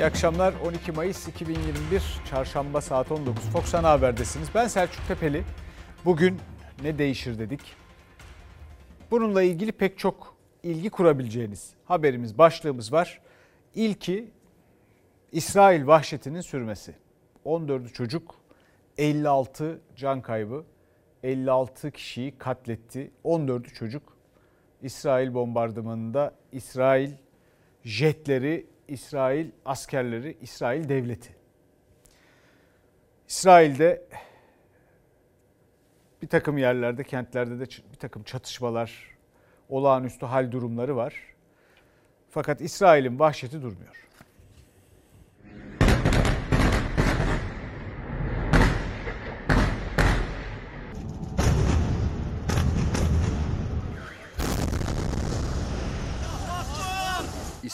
İyi akşamlar. 12 Mayıs 2021 Çarşamba saat 19. Fox Ana Haber'desiniz. Ben Selçuk Tepeli. Bugün ne değişir dedik. Bununla ilgili pek çok ilgi kurabileceğiniz haberimiz, başlığımız var. İlki İsrail vahşetinin sürmesi. 14 çocuk, 56 can kaybı, 56 kişiyi katletti. 14 çocuk İsrail bombardımanında İsrail jetleri, İsrail askerleri, İsrail devleti. İsrail'de bir takım yerlerde, kentlerde de bir takım çatışmalar, olağanüstü hal durumları var. Fakat İsrail'in vahşeti durmuyor.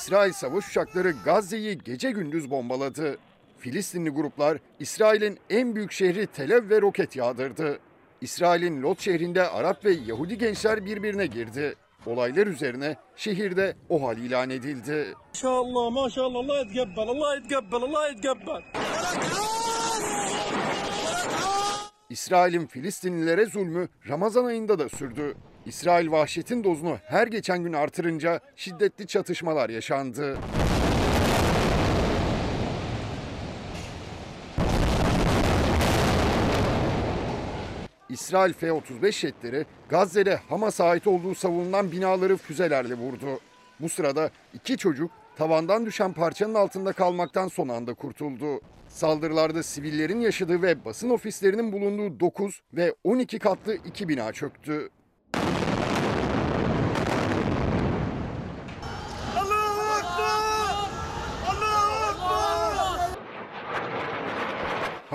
İsrail savaş uçakları Gazze'yi gece gündüz bombaladı. Filistinli gruplar İsrail'in en büyük şehri Tel Aviv'e roket yağdırdı. İsrail'in Lot şehrinde Arap ve Yahudi gençler birbirine girdi. Olaylar üzerine şehirde o hal ilan edildi. Maşallah maşallah Allah yetgebbel Allah yetgebbel Allah yetgebbel. İsrail'in Filistinlilere zulmü Ramazan ayında da sürdü. İsrail vahşetin dozunu her geçen gün artırınca şiddetli çatışmalar yaşandı. İsrail F-35 jetleri Gazze'de Hamas'a ait olduğu savunulan binaları füzelerle vurdu. Bu sırada iki çocuk tavandan düşen parçanın altında kalmaktan son anda kurtuldu. Saldırılarda sivillerin yaşadığı ve basın ofislerinin bulunduğu 9 ve 12 katlı iki bina çöktü.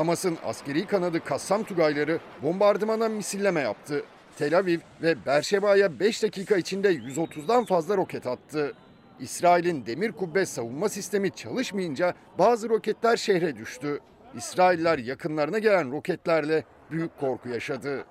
Hamas'ın askeri kanadı Kassam Tugayları bombardımana misilleme yaptı. Tel Aviv ve Berşeba'ya 5 dakika içinde 130'dan fazla roket attı. İsrail'in demir kubbe savunma sistemi çalışmayınca bazı roketler şehre düştü. İsrailler yakınlarına gelen roketlerle büyük korku yaşadı.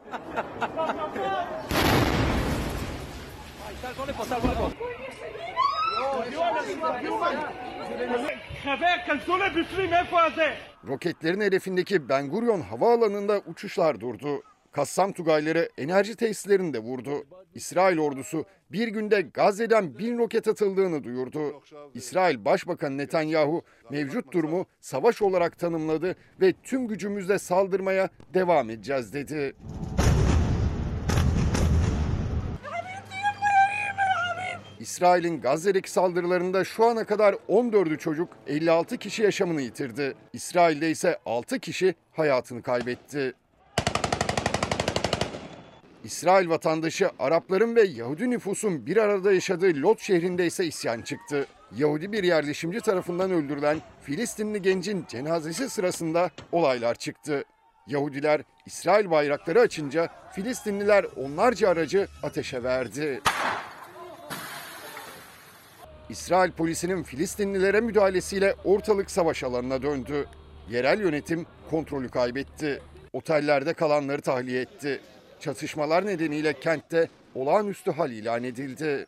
Roketlerin hedefindeki Ben Gurion havaalanında uçuşlar durdu. Kassam Tugayları enerji tesislerini de vurdu. İsrail ordusu bir günde Gazze'den bin roket atıldığını duyurdu. İsrail Başbakanı Netanyahu mevcut durumu savaş olarak tanımladı ve tüm gücümüzle saldırmaya devam edeceğiz dedi. İsrail'in Gazze'deki saldırılarında şu ana kadar 14'ü çocuk, 56 kişi yaşamını yitirdi. İsrail'de ise 6 kişi hayatını kaybetti. İsrail vatandaşı Arapların ve Yahudi nüfusun bir arada yaşadığı Lot şehrinde ise isyan çıktı. Yahudi bir yerleşimci tarafından öldürülen Filistinli gencin cenazesi sırasında olaylar çıktı. Yahudiler İsrail bayrakları açınca Filistinliler onlarca aracı ateşe verdi. İsrail polisinin Filistinlilere müdahalesiyle ortalık savaş alanına döndü. Yerel yönetim kontrolü kaybetti. Otellerde kalanları tahliye etti. Çatışmalar nedeniyle kentte olağanüstü hal ilan edildi.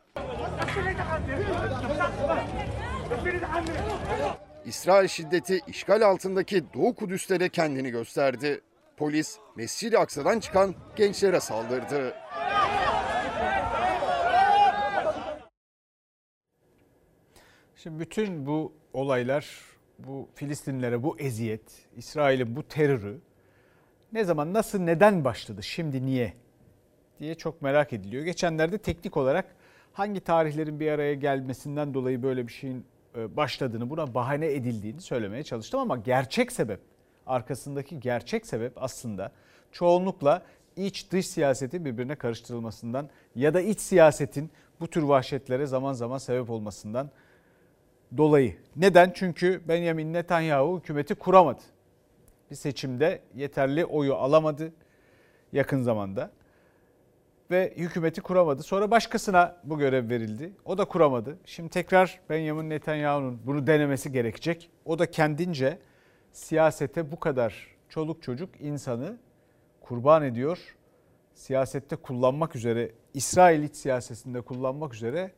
İsrail şiddeti işgal altındaki Doğu Kudüs'te de kendini gösterdi. Polis Mescid-i Aksa'dan çıkan gençlere saldırdı. Şimdi bütün bu olaylar, bu Filistinlilere bu eziyet, İsrail'in bu terörü ne zaman, nasıl, neden başladı, şimdi niye diye çok merak ediliyor. Geçenlerde teknik olarak hangi tarihlerin bir araya gelmesinden dolayı böyle bir şeyin e, başladığını, buna bahane edildiğini söylemeye çalıştım ama gerçek sebep, arkasındaki gerçek sebep aslında çoğunlukla iç dış siyaseti birbirine karıştırılmasından ya da iç siyasetin bu tür vahşetlere zaman zaman sebep olmasından dolayı. Neden? Çünkü Benjamin Netanyahu hükümeti kuramadı. Bir seçimde yeterli oyu alamadı yakın zamanda ve hükümeti kuramadı. Sonra başkasına bu görev verildi. O da kuramadı. Şimdi tekrar Benjamin Netanyahu'nun bunu denemesi gerekecek. O da kendince siyasete bu kadar çoluk çocuk insanı kurban ediyor. Siyasette kullanmak üzere, İsrail iç siyasetinde kullanmak üzere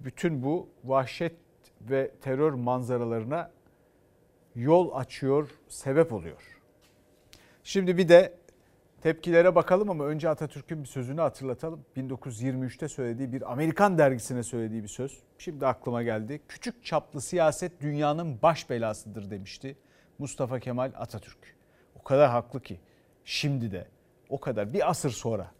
bütün bu vahşet ve terör manzaralarına yol açıyor, sebep oluyor. Şimdi bir de tepkilere bakalım ama önce Atatürk'ün bir sözünü hatırlatalım. 1923'te söylediği bir Amerikan dergisine söylediği bir söz. Şimdi aklıma geldi. Küçük çaplı siyaset dünyanın baş belasıdır demişti Mustafa Kemal Atatürk. O kadar haklı ki şimdi de o kadar bir asır sonra.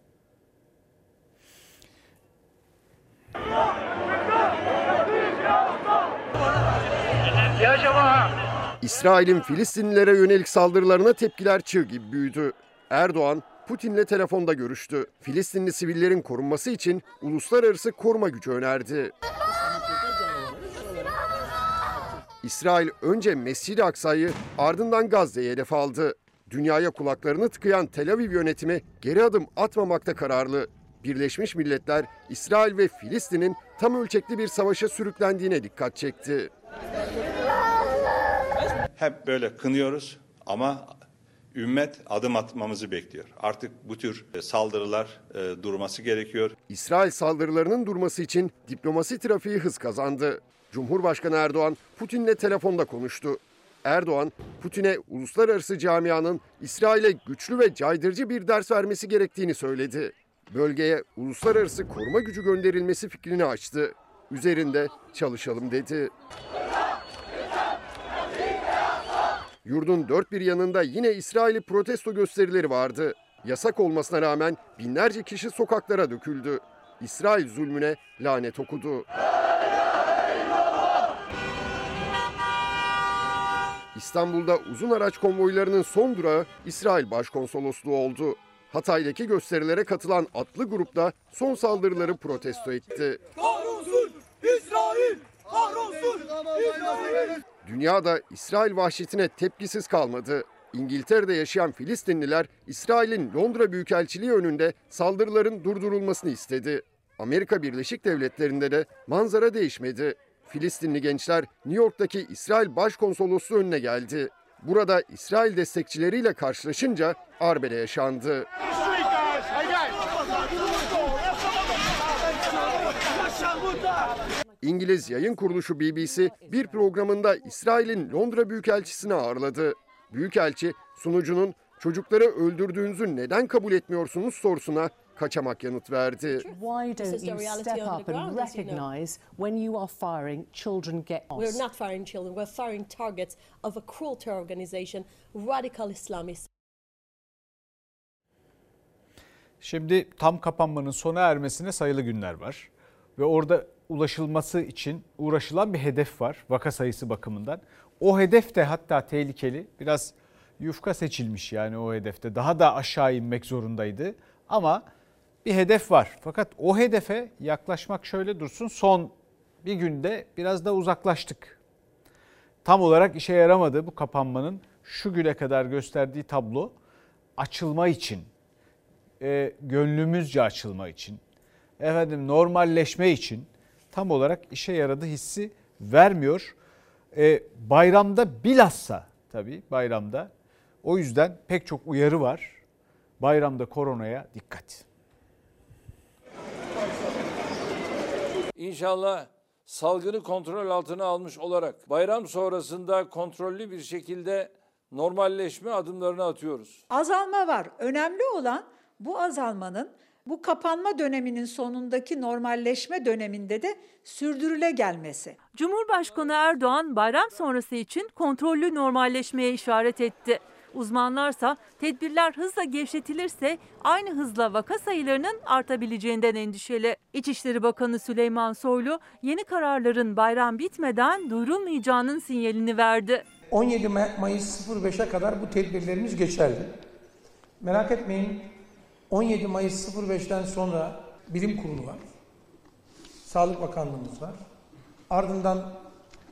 İsrail'in Filistinlilere yönelik saldırılarına tepkiler çığ gibi büyüdü. Erdoğan, Putin'le telefonda görüştü. Filistinli sivillerin korunması için uluslararası koruma gücü önerdi. İsrail önce Mescid-i Aksa'yı ardından Gazze'yi hedef aldı. Dünyaya kulaklarını tıkayan Tel Aviv yönetimi geri adım atmamakta kararlı. Birleşmiş Milletler, İsrail ve Filistin'in tam ölçekli bir savaşa sürüklendiğine dikkat çekti. Hep böyle kınıyoruz ama ümmet adım atmamızı bekliyor. Artık bu tür saldırılar e, durması gerekiyor. İsrail saldırılarının durması için diplomasi trafiği hız kazandı. Cumhurbaşkanı Erdoğan Putin'le telefonda konuştu. Erdoğan, Putin'e uluslararası camianın İsrail'e güçlü ve caydırıcı bir ders vermesi gerektiğini söyledi. Bölgeye uluslararası koruma gücü gönderilmesi fikrini açtı. Üzerinde çalışalım dedi. Yurdun dört bir yanında yine İsrail'i protesto gösterileri vardı. Yasak olmasına rağmen binlerce kişi sokaklara döküldü. İsrail zulmüne lanet okudu. İstanbul'da uzun araç konvoylarının son durağı İsrail Başkonsolosluğu oldu. Hatay'daki gösterilere katılan atlı grupta son saldırıları protesto etti. Kahrolsun İsrail! Kahrolsun İsrail! Dünyada İsrail vahşetine tepkisiz kalmadı. İngiltere'de yaşayan Filistinliler İsrail'in Londra Büyükelçiliği önünde saldırıların durdurulmasını istedi. Amerika Birleşik Devletleri'nde de manzara değişmedi. Filistinli gençler New York'taki İsrail Başkonsolosluğu önüne geldi. Burada İsrail destekçileriyle karşılaşınca arbede yaşandı. İngiliz yayın kuruluşu BBC bir programında İsrail'in Londra Büyükelçisini ağırladı. Büyükelçi sunucunun çocukları öldürdüğünüzü neden kabul etmiyorsunuz sorusuna kaçamak yanıt verdi. Şimdi tam kapanmanın sona ermesine sayılı günler var. Ve orada ulaşılması için uğraşılan bir hedef var vaka sayısı bakımından. O hedef de hatta tehlikeli. Biraz yufka seçilmiş yani o hedefte. Daha da aşağı inmek zorundaydı. Ama bir hedef var. Fakat o hedefe yaklaşmak şöyle dursun. Son bir günde biraz da uzaklaştık. Tam olarak işe yaramadı bu kapanmanın şu güne kadar gösterdiği tablo açılma için e, gönlümüzce açılma için, efendim normalleşme için tam olarak işe yaradı hissi vermiyor. E, bayramda bilhassa tabii bayramda o yüzden pek çok uyarı var. Bayramda koronaya dikkat. İnşallah salgını kontrol altına almış olarak bayram sonrasında kontrollü bir şekilde normalleşme adımlarını atıyoruz. Azalma var. Önemli olan bu azalmanın bu kapanma döneminin sonundaki normalleşme döneminde de sürdürüle gelmesi. Cumhurbaşkanı Erdoğan bayram sonrası için kontrollü normalleşmeye işaret etti. Uzmanlarsa tedbirler hızla gevşetilirse aynı hızla vaka sayılarının artabileceğinden endişeli. İçişleri Bakanı Süleyman Soylu yeni kararların bayram bitmeden duyurulmayacağının sinyalini verdi. 17 Ma- Mayıs 05'e kadar bu tedbirlerimiz geçerli. Merak etmeyin 17 Mayıs 05'ten sonra bilim kurulu var. Sağlık Bakanlığımız var. Ardından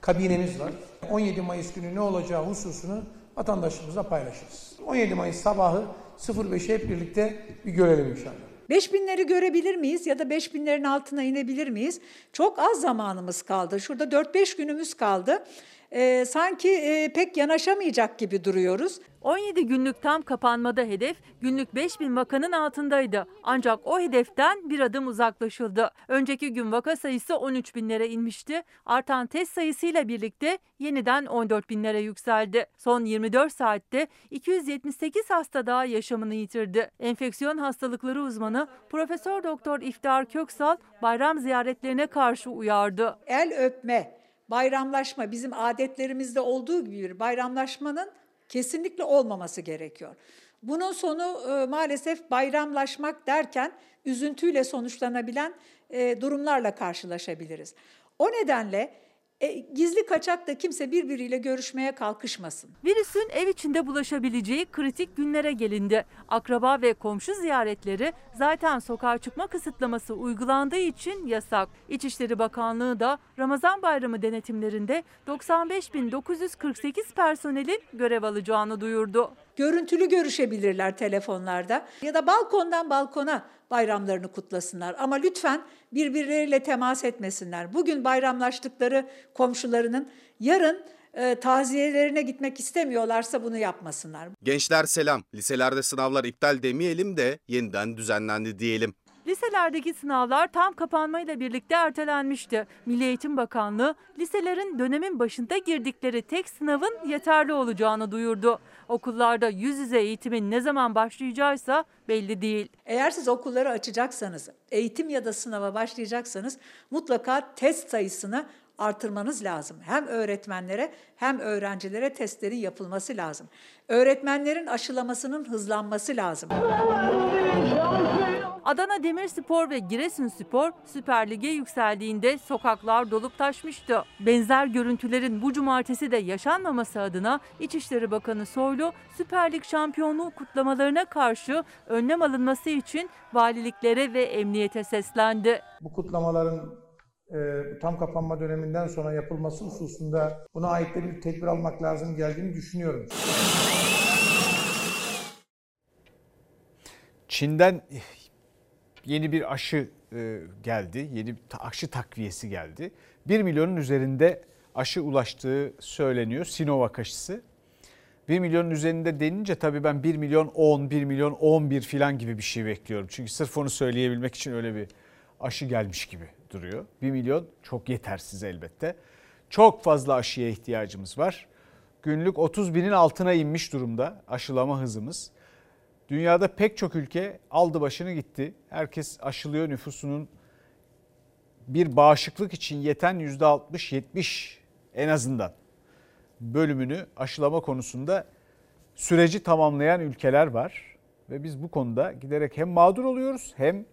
kabinemiz var. 17 Mayıs günü ne olacağı hususunu vatandaşımızla paylaşırız. 17 Mayıs sabahı 05'i hep birlikte bir görelim inşallah. 5000'leri görebilir miyiz ya da 5000'lerin altına inebilir miyiz? Çok az zamanımız kaldı. Şurada 4-5 günümüz kaldı. E, sanki e, pek yanaşamayacak gibi duruyoruz. 17 günlük tam kapanmada hedef günlük 5000 vakanın altındaydı. Ancak o hedeften bir adım uzaklaşıldı. Önceki gün vaka sayısı 13 binlere inmişti. Artan test sayısıyla birlikte yeniden 14 binlere yükseldi. Son 24 saatte 278 hasta daha yaşamını yitirdi. Enfeksiyon hastalıkları uzmanı Profesör Doktor İftar Köksal bayram ziyaretlerine karşı uyardı. El öpme, bayramlaşma bizim adetlerimizde olduğu gibi bir bayramlaşmanın kesinlikle olmaması gerekiyor. Bunun sonu e, maalesef bayramlaşmak derken üzüntüyle sonuçlanabilen e, durumlarla karşılaşabiliriz. O nedenle e, gizli kaçak da kimse birbiriyle görüşmeye kalkışmasın. Virüsün ev içinde bulaşabileceği kritik günlere gelindi. Akraba ve komşu ziyaretleri zaten sokağa çıkma kısıtlaması uygulandığı için yasak. İçişleri Bakanlığı da Ramazan Bayramı denetimlerinde 95.948 personelin görev alacağını duyurdu. Görüntülü görüşebilirler telefonlarda ya da balkondan balkona bayramlarını kutlasınlar. Ama lütfen birbirleriyle temas etmesinler. Bugün bayramlaştıkları komşularının yarın e, taziyelerine gitmek istemiyorlarsa bunu yapmasınlar. Gençler selam. Liselerde sınavlar iptal demeyelim de yeniden düzenlendi diyelim. Liselerdeki sınavlar tam kapanmayla birlikte ertelenmişti. Milli Eğitim Bakanlığı liselerin dönemin başında girdikleri tek sınavın yeterli olacağını duyurdu. Okullarda yüz yüze eğitimin ne zaman başlayacağıysa belli değil. Eğer siz okulları açacaksanız, eğitim ya da sınava başlayacaksanız mutlaka test sayısını artırmanız lazım. Hem öğretmenlere hem öğrencilere testlerin yapılması lazım. Öğretmenlerin aşılamasının hızlanması lazım. Adana Demirspor ve Giresunspor Süper Lig'e yükseldiğinde sokaklar dolup taşmıştı. Benzer görüntülerin bu cumartesi de yaşanmaması adına İçişleri Bakanı Soylu Süper Lig şampiyonluğu kutlamalarına karşı önlem alınması için valiliklere ve emniyete seslendi. Bu kutlamaların e, tam kapanma döneminden sonra yapılması hususunda buna ait de bir tedbir almak lazım geldiğini düşünüyorum. Çin'den yeni bir aşı e, geldi. Yeni aşı takviyesi geldi. 1 milyonun üzerinde aşı ulaştığı söyleniyor. Sinovac aşısı. 1 milyonun üzerinde denince tabii ben 1 milyon 10, 1 milyon 11 falan gibi bir şey bekliyorum. Çünkü sırf onu söyleyebilmek için öyle bir aşı gelmiş gibi duruyor. 1 milyon çok yetersiz elbette. Çok fazla aşıya ihtiyacımız var. Günlük 30 binin altına inmiş durumda aşılama hızımız. Dünyada pek çok ülke aldı başını gitti. Herkes aşılıyor nüfusunun bir bağışıklık için yeten %60-70 en azından bölümünü aşılama konusunda süreci tamamlayan ülkeler var. Ve biz bu konuda giderek hem mağdur oluyoruz hem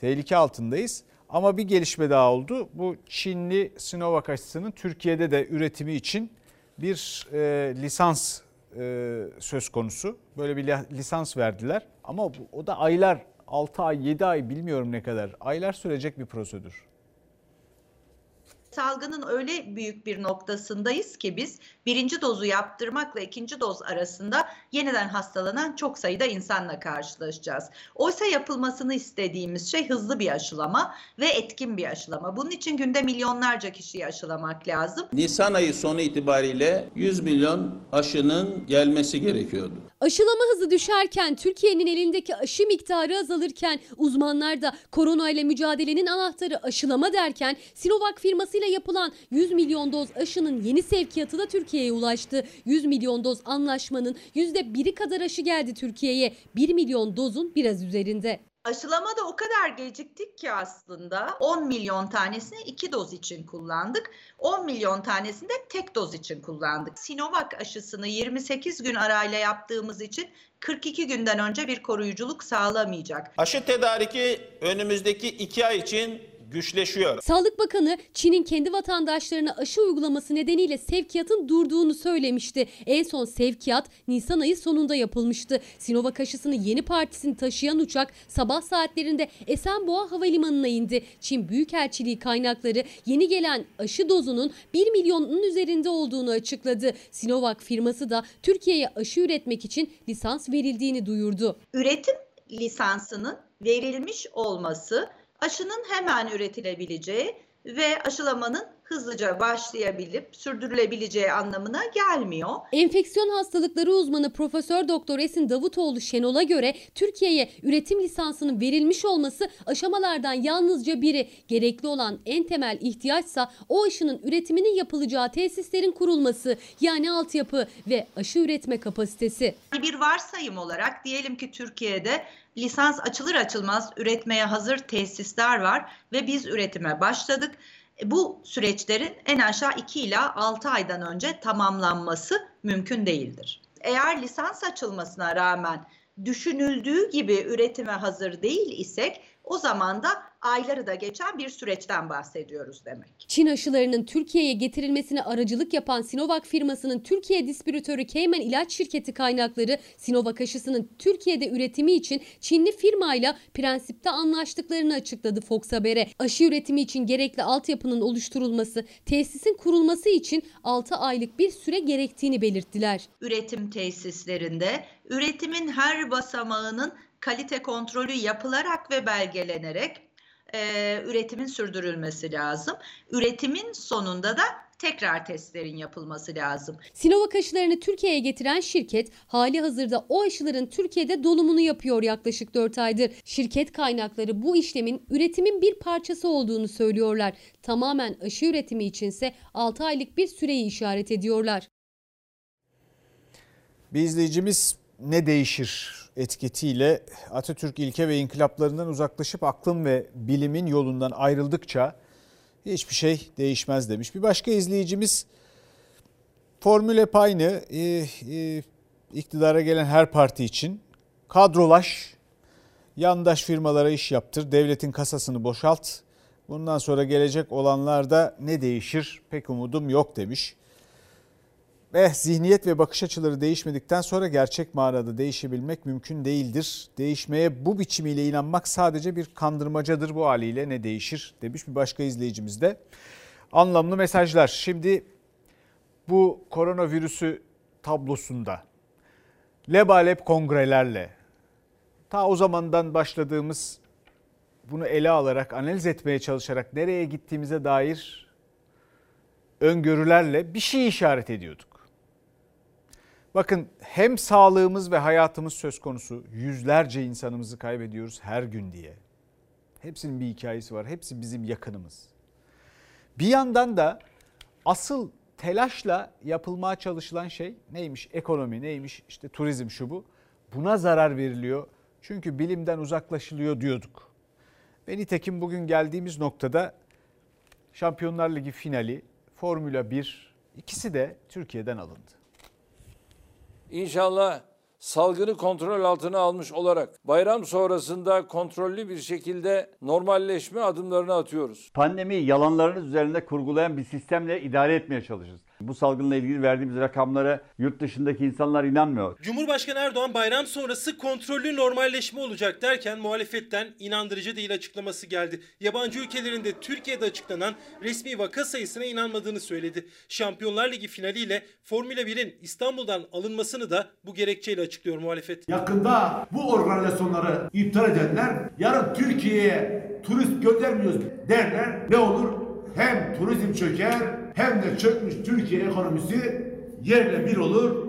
tehlike altındayız. Ama bir gelişme daha oldu. Bu Çinli Sinovac aşısının Türkiye'de de üretimi için bir e, lisans e, söz konusu. Böyle bir lisans verdiler. Ama bu, o da aylar 6 ay 7 ay bilmiyorum ne kadar. Aylar sürecek bir prosedür salgının öyle büyük bir noktasındayız ki biz birinci dozu yaptırmakla ikinci doz arasında yeniden hastalanan çok sayıda insanla karşılaşacağız. Oysa yapılmasını istediğimiz şey hızlı bir aşılama ve etkin bir aşılama. Bunun için günde milyonlarca kişiyi aşılamak lazım. Nisan ayı sonu itibariyle 100 milyon aşının gelmesi gerekiyordu. Aşılama hızı düşerken, Türkiye'nin elindeki aşı miktarı azalırken, uzmanlar da korona ile mücadelenin anahtarı aşılama derken Sinovac firmasıyla yapılan 100 milyon doz aşının yeni sevkiyatı da Türkiye'ye ulaştı. 100 milyon doz anlaşmanın %1'i kadar aşı geldi Türkiye'ye. 1 milyon dozun biraz üzerinde. Aşılamada o kadar geciktik ki aslında 10 milyon tanesini 2 doz için kullandık. 10 milyon tanesini de tek doz için kullandık. Sinovac aşısını 28 gün arayla yaptığımız için 42 günden önce bir koruyuculuk sağlamayacak. Aşı tedariki önümüzdeki 2 ay için güçleşiyor. Sağlık Bakanı Çin'in kendi vatandaşlarına aşı uygulaması nedeniyle sevkiyatın durduğunu söylemişti. En son sevkiyat Nisan ayı sonunda yapılmıştı. Sinovac aşısını yeni partisini taşıyan uçak sabah saatlerinde Esenboğa Havalimanı'na indi. Çin Büyükelçiliği kaynakları yeni gelen aşı dozunun 1 milyonun üzerinde olduğunu açıkladı. Sinovac firması da Türkiye'ye aşı üretmek için lisans verildiğini duyurdu. Üretim lisansının verilmiş olması aşının hemen üretilebileceği ve aşılamanın hızlıca başlayabilip sürdürülebileceği anlamına gelmiyor. Enfeksiyon hastalıkları uzmanı Profesör Doktor Esin Davutoğlu Şenol'a göre Türkiye'ye üretim lisansının verilmiş olması aşamalardan yalnızca biri. Gerekli olan en temel ihtiyaçsa o aşının üretiminin yapılacağı tesislerin kurulması yani altyapı ve aşı üretme kapasitesi. Bir varsayım olarak diyelim ki Türkiye'de lisans açılır açılmaz üretmeye hazır tesisler var ve biz üretime başladık. E, bu süreçlerin en aşağı 2 ila 6 aydan önce tamamlanması mümkün değildir. Eğer lisans açılmasına rağmen düşünüldüğü gibi üretime hazır değil isek o zaman da ayları da geçen bir süreçten bahsediyoruz demek. Çin aşılarının Türkiye'ye getirilmesine aracılık yapan Sinovac firmasının Türkiye distribütörü Cayman İlaç Şirketi kaynakları Sinovac aşısının Türkiye'de üretimi için Çinli firmayla prensipte anlaştıklarını açıkladı Fox Haber'e. Aşı üretimi için gerekli altyapının oluşturulması, tesisin kurulması için 6 aylık bir süre gerektiğini belirttiler. Üretim tesislerinde üretimin her basamağının kalite kontrolü yapılarak ve belgelenerek e, üretimin sürdürülmesi lazım. Üretimin sonunda da tekrar testlerin yapılması lazım. Sinovac aşılarını Türkiye'ye getiren şirket hali hazırda o aşıların Türkiye'de dolumunu yapıyor yaklaşık 4 aydır. Şirket kaynakları bu işlemin üretimin bir parçası olduğunu söylüyorlar. Tamamen aşı üretimi içinse 6 aylık bir süreyi işaret ediyorlar. Bir izleyicimiz ne değişir etiketiyle Atatürk ilke ve inkılaplarından uzaklaşıp aklın ve bilimin yolundan ayrıldıkça hiçbir şey değişmez demiş. Bir başka izleyicimiz formül hep aynı e, e, iktidara gelen her parti için kadrolaş, yandaş firmalara iş yaptır, devletin kasasını boşalt. Bundan sonra gelecek olanlarda ne değişir pek umudum yok demiş. Eh zihniyet ve bakış açıları değişmedikten sonra gerçek manada değişebilmek mümkün değildir. Değişmeye bu biçimiyle inanmak sadece bir kandırmacadır bu haliyle ne değişir demiş bir başka izleyicimiz de. Anlamlı mesajlar. Şimdi bu koronavirüsü tablosunda lebalep kongrelerle ta o zamandan başladığımız bunu ele alarak analiz etmeye çalışarak nereye gittiğimize dair öngörülerle bir şey işaret ediyorduk. Bakın hem sağlığımız ve hayatımız söz konusu. Yüzlerce insanımızı kaybediyoruz her gün diye. Hepsinin bir hikayesi var. Hepsi bizim yakınımız. Bir yandan da asıl telaşla yapılmaya çalışılan şey neymiş? Ekonomi neymiş? İşte turizm şu bu. Buna zarar veriliyor. Çünkü bilimden uzaklaşılıyor diyorduk. Ve nitekim bugün geldiğimiz noktada Şampiyonlar Ligi finali, Formula 1 ikisi de Türkiye'den alındı. İnşallah salgını kontrol altına almış olarak bayram sonrasında kontrollü bir şekilde normalleşme adımlarını atıyoruz. Pandemi yalanlarınız üzerinde kurgulayan bir sistemle idare etmeye çalışırız. Bu salgınla ilgili verdiğimiz rakamlara yurt dışındaki insanlar inanmıyor. Cumhurbaşkanı Erdoğan bayram sonrası kontrollü normalleşme olacak derken muhalefetten inandırıcı değil açıklaması geldi. Yabancı ülkelerinde Türkiye'de açıklanan resmi vaka sayısına inanmadığını söyledi. Şampiyonlar Ligi finaliyle Formula 1'in İstanbul'dan alınmasını da bu gerekçeyle açıklıyor muhalefet. Yakında bu organizasyonları iptal edenler yarın Türkiye'ye turist göndermiyoruz derler. Ne olur? Hem turizm çöker hem de çökmüş Türkiye ekonomisi yerle bir olur.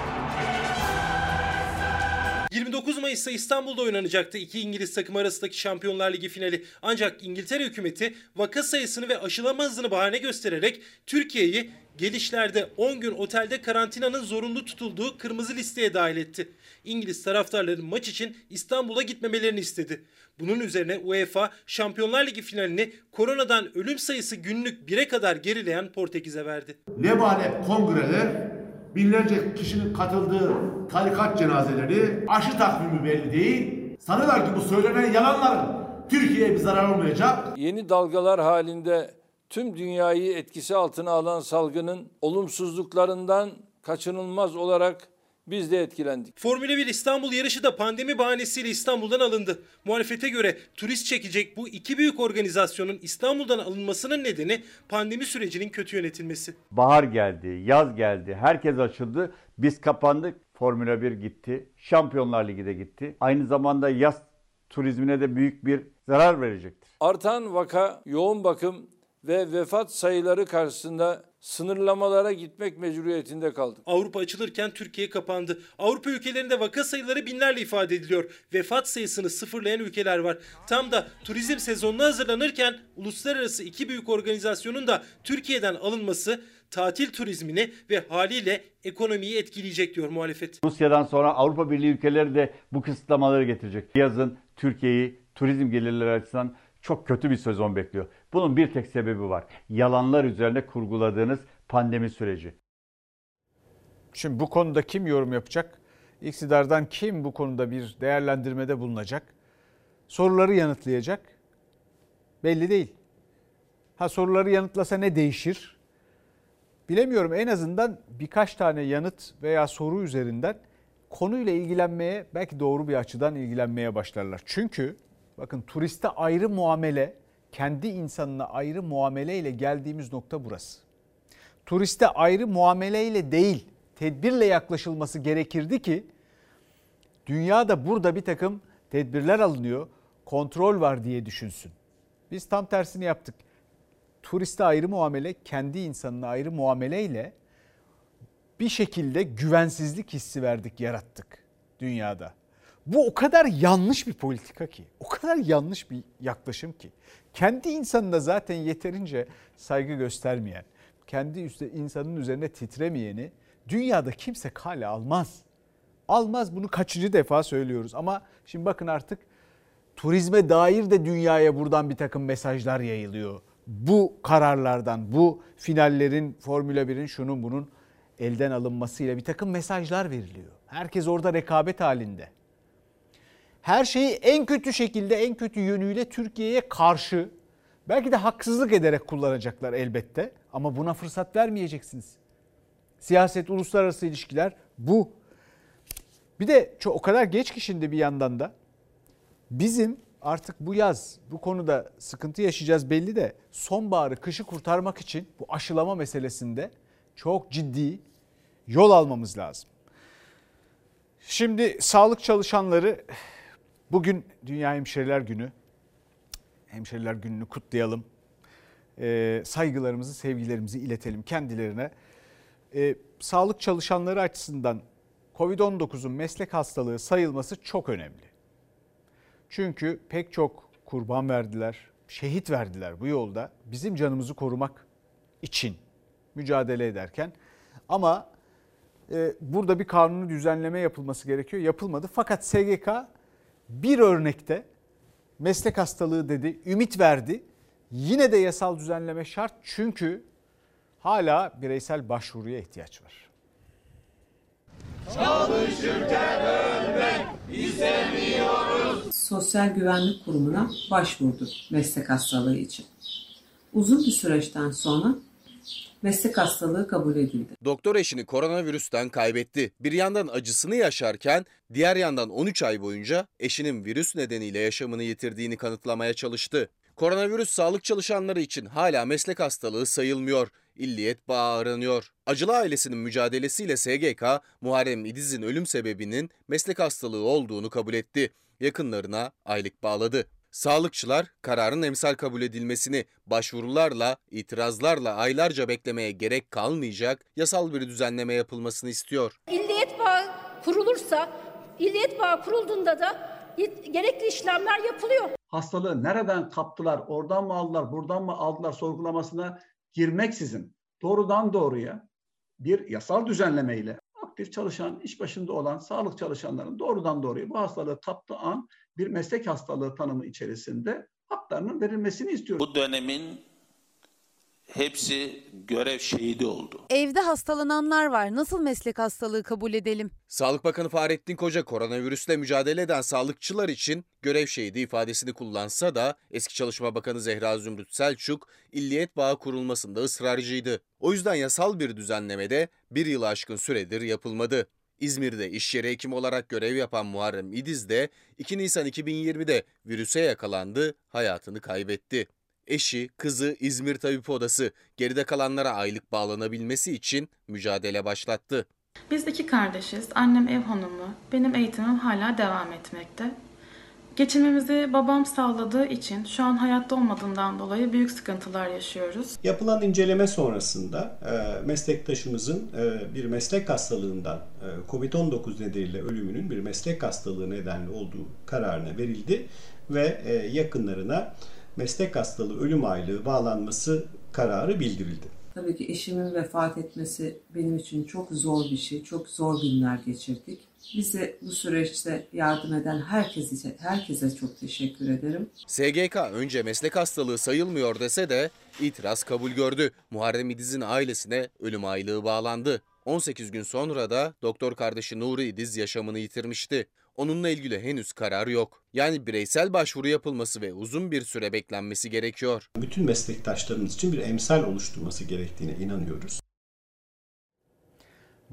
29 Mayıs'ta İstanbul'da oynanacaktı iki İngiliz takım arasındaki Şampiyonlar Ligi finali. Ancak İngiltere hükümeti vaka sayısını ve aşılama hızını bahane göstererek Türkiye'yi gelişlerde 10 gün otelde karantinanın zorunlu tutulduğu kırmızı listeye dahil etti. İngiliz taraftarların maç için İstanbul'a gitmemelerini istedi. Bunun üzerine UEFA Şampiyonlar Ligi finalini koronadan ölüm sayısı günlük 1'e kadar gerileyen Portekiz'e verdi. Lebalep kongreler, binlerce kişinin katıldığı tarikat cenazeleri, aşı takvimi belli değil. Sanırlar ki bu söylenen yalanların Türkiye'ye bir zarar olmayacak. Yeni dalgalar halinde tüm dünyayı etkisi altına alan salgının olumsuzluklarından kaçınılmaz olarak biz de etkilendik. Formula 1 İstanbul yarışı da pandemi bahanesiyle İstanbul'dan alındı. Muhalefete göre turist çekecek bu iki büyük organizasyonun İstanbul'dan alınmasının nedeni pandemi sürecinin kötü yönetilmesi. Bahar geldi, yaz geldi, herkes açıldı. Biz kapandık. Formula 1 gitti. Şampiyonlar Ligi de gitti. Aynı zamanda yaz turizmine de büyük bir zarar verecektir. Artan vaka, yoğun bakım ve vefat sayıları karşısında sınırlamalara gitmek mecburiyetinde kaldık. Avrupa açılırken Türkiye kapandı. Avrupa ülkelerinde vaka sayıları binlerle ifade ediliyor. Vefat sayısını sıfırlayan ülkeler var. Tam da turizm sezonuna hazırlanırken uluslararası iki büyük organizasyonun da Türkiye'den alınması tatil turizmini ve haliyle ekonomiyi etkileyecek diyor muhalefet. Rusya'dan sonra Avrupa Birliği ülkeleri de bu kısıtlamaları getirecek. Yazın Türkiye'yi turizm gelirleri açısından çok kötü bir sezon bekliyor. Bunun bir tek sebebi var. Yalanlar üzerine kurguladığınız pandemi süreci. Şimdi bu konuda kim yorum yapacak? İktidardan kim bu konuda bir değerlendirmede bulunacak? Soruları yanıtlayacak? Belli değil. Ha soruları yanıtlasa ne değişir? Bilemiyorum en azından birkaç tane yanıt veya soru üzerinden konuyla ilgilenmeye belki doğru bir açıdan ilgilenmeye başlarlar. Çünkü bakın turiste ayrı muamele, kendi insanına ayrı muamele ile geldiğimiz nokta burası. Turiste ayrı muamele ile değil, tedbirle yaklaşılması gerekirdi ki dünyada burada bir takım tedbirler alınıyor, kontrol var diye düşünsün. Biz tam tersini yaptık. Turiste ayrı muamele, kendi insanına ayrı muameleyle bir şekilde güvensizlik hissi verdik, yarattık dünyada. Bu o kadar yanlış bir politika ki, o kadar yanlış bir yaklaşım ki. Kendi insanına zaten yeterince saygı göstermeyen, kendi üstte insanın üzerine titremeyeni dünyada kimse kale almaz. Almaz bunu kaçıncı defa söylüyoruz ama şimdi bakın artık turizme dair de dünyaya buradan bir takım mesajlar yayılıyor. Bu kararlardan, bu finallerin, Formula 1'in şunun bunun elden alınmasıyla bir takım mesajlar veriliyor. Herkes orada rekabet halinde. Her şeyi en kötü şekilde, en kötü yönüyle Türkiye'ye karşı belki de haksızlık ederek kullanacaklar elbette ama buna fırsat vermeyeceksiniz. Siyaset, uluslararası ilişkiler bu. Bir de çok, o kadar geç ki şimdi bir yandan da bizim artık bu yaz bu konuda sıkıntı yaşayacağız belli de sonbaharı kışı kurtarmak için bu aşılama meselesinde çok ciddi yol almamız lazım. Şimdi sağlık çalışanları bugün Dünya Hemşireler Günü. Hemşireler Günü'nü kutlayalım. Ee, saygılarımızı, sevgilerimizi iletelim kendilerine. Ee, sağlık çalışanları açısından Covid-19'un meslek hastalığı sayılması çok önemli. Çünkü pek çok kurban verdiler, şehit verdiler bu yolda bizim canımızı korumak için mücadele ederken. Ama e, burada bir kanuni düzenleme yapılması gerekiyor. Yapılmadı. Fakat SGK bir örnekte meslek hastalığı dedi, ümit verdi. Yine de yasal düzenleme şart çünkü hala bireysel başvuruya ihtiyaç var. Çalışırken ölmek istemiyoruz. Sosyal Güvenlik Kurumu'na başvurdu meslek hastalığı için. Uzun bir süreçten sonra meslek hastalığı kabul edildi. Doktor eşini koronavirüsten kaybetti. Bir yandan acısını yaşarken diğer yandan 13 ay boyunca eşinin virüs nedeniyle yaşamını yitirdiğini kanıtlamaya çalıştı. Koronavirüs sağlık çalışanları için hala meslek hastalığı sayılmıyor. İlliyet bağı aranıyor. Acılı ailesinin mücadelesiyle SGK, Muharrem İdiz'in ölüm sebebinin meslek hastalığı olduğunu kabul etti. Yakınlarına aylık bağladı. Sağlıkçılar kararın emsal kabul edilmesini başvurularla, itirazlarla aylarca beklemeye gerek kalmayacak yasal bir düzenleme yapılmasını istiyor. İlliyet bağı kurulursa, illiyet bağı kurulduğunda da gerekli işlemler yapılıyor. Hastalığı nereden kaptılar, oradan mı aldılar, buradan mı aldılar sorgulamasına girmeksizin doğrudan doğruya bir yasal düzenlemeyle aktif çalışan, iş başında olan sağlık çalışanların doğrudan doğruya bu hastalığı taptığı an bir meslek hastalığı tanımı içerisinde haklarının verilmesini istiyoruz. Bu dönemin hepsi görev şehidi oldu. Evde hastalananlar var. Nasıl meslek hastalığı kabul edelim? Sağlık Bakanı Fahrettin Koca koronavirüsle mücadele eden sağlıkçılar için görev şehidi ifadesini kullansa da eski Çalışma Bakanı Zehra Zümrüt Selçuk illiyet bağı kurulmasında ısrarcıydı. O yüzden yasal bir düzenlemede bir yılı aşkın süredir yapılmadı. İzmir'de iş yeri hekim olarak görev yapan Muharrem İdiz de 2 Nisan 2020'de virüse yakalandı, hayatını kaybetti. Eşi, kızı İzmir Tabip Odası geride kalanlara aylık bağlanabilmesi için mücadele başlattı. Biz iki kardeşiz. Annem ev hanımı. Benim eğitimim hala devam etmekte. Geçimimizi babam sağladığı için şu an hayatta olmadığından dolayı büyük sıkıntılar yaşıyoruz. Yapılan inceleme sonrasında e, meslektaşımızın e, bir meslek hastalığından e, COVID-19 nedeniyle ölümünün bir meslek hastalığı nedenli olduğu kararına verildi ve e, yakınlarına meslek hastalığı ölüm aylığı bağlanması kararı bildirildi. Tabii ki eşimin vefat etmesi benim için çok zor bir şey. Çok zor günler geçirdik. Bize bu süreçte yardım eden herkese, herkese çok teşekkür ederim. SGK önce meslek hastalığı sayılmıyor dese de itiraz kabul gördü. Muharrem İdiz'in ailesine ölüm aylığı bağlandı. 18 gün sonra da doktor kardeşi Nuri İdiz yaşamını yitirmişti. Onunla ilgili henüz karar yok. Yani bireysel başvuru yapılması ve uzun bir süre beklenmesi gerekiyor. Bütün meslektaşlarımız için bir emsal oluşturması gerektiğine inanıyoruz.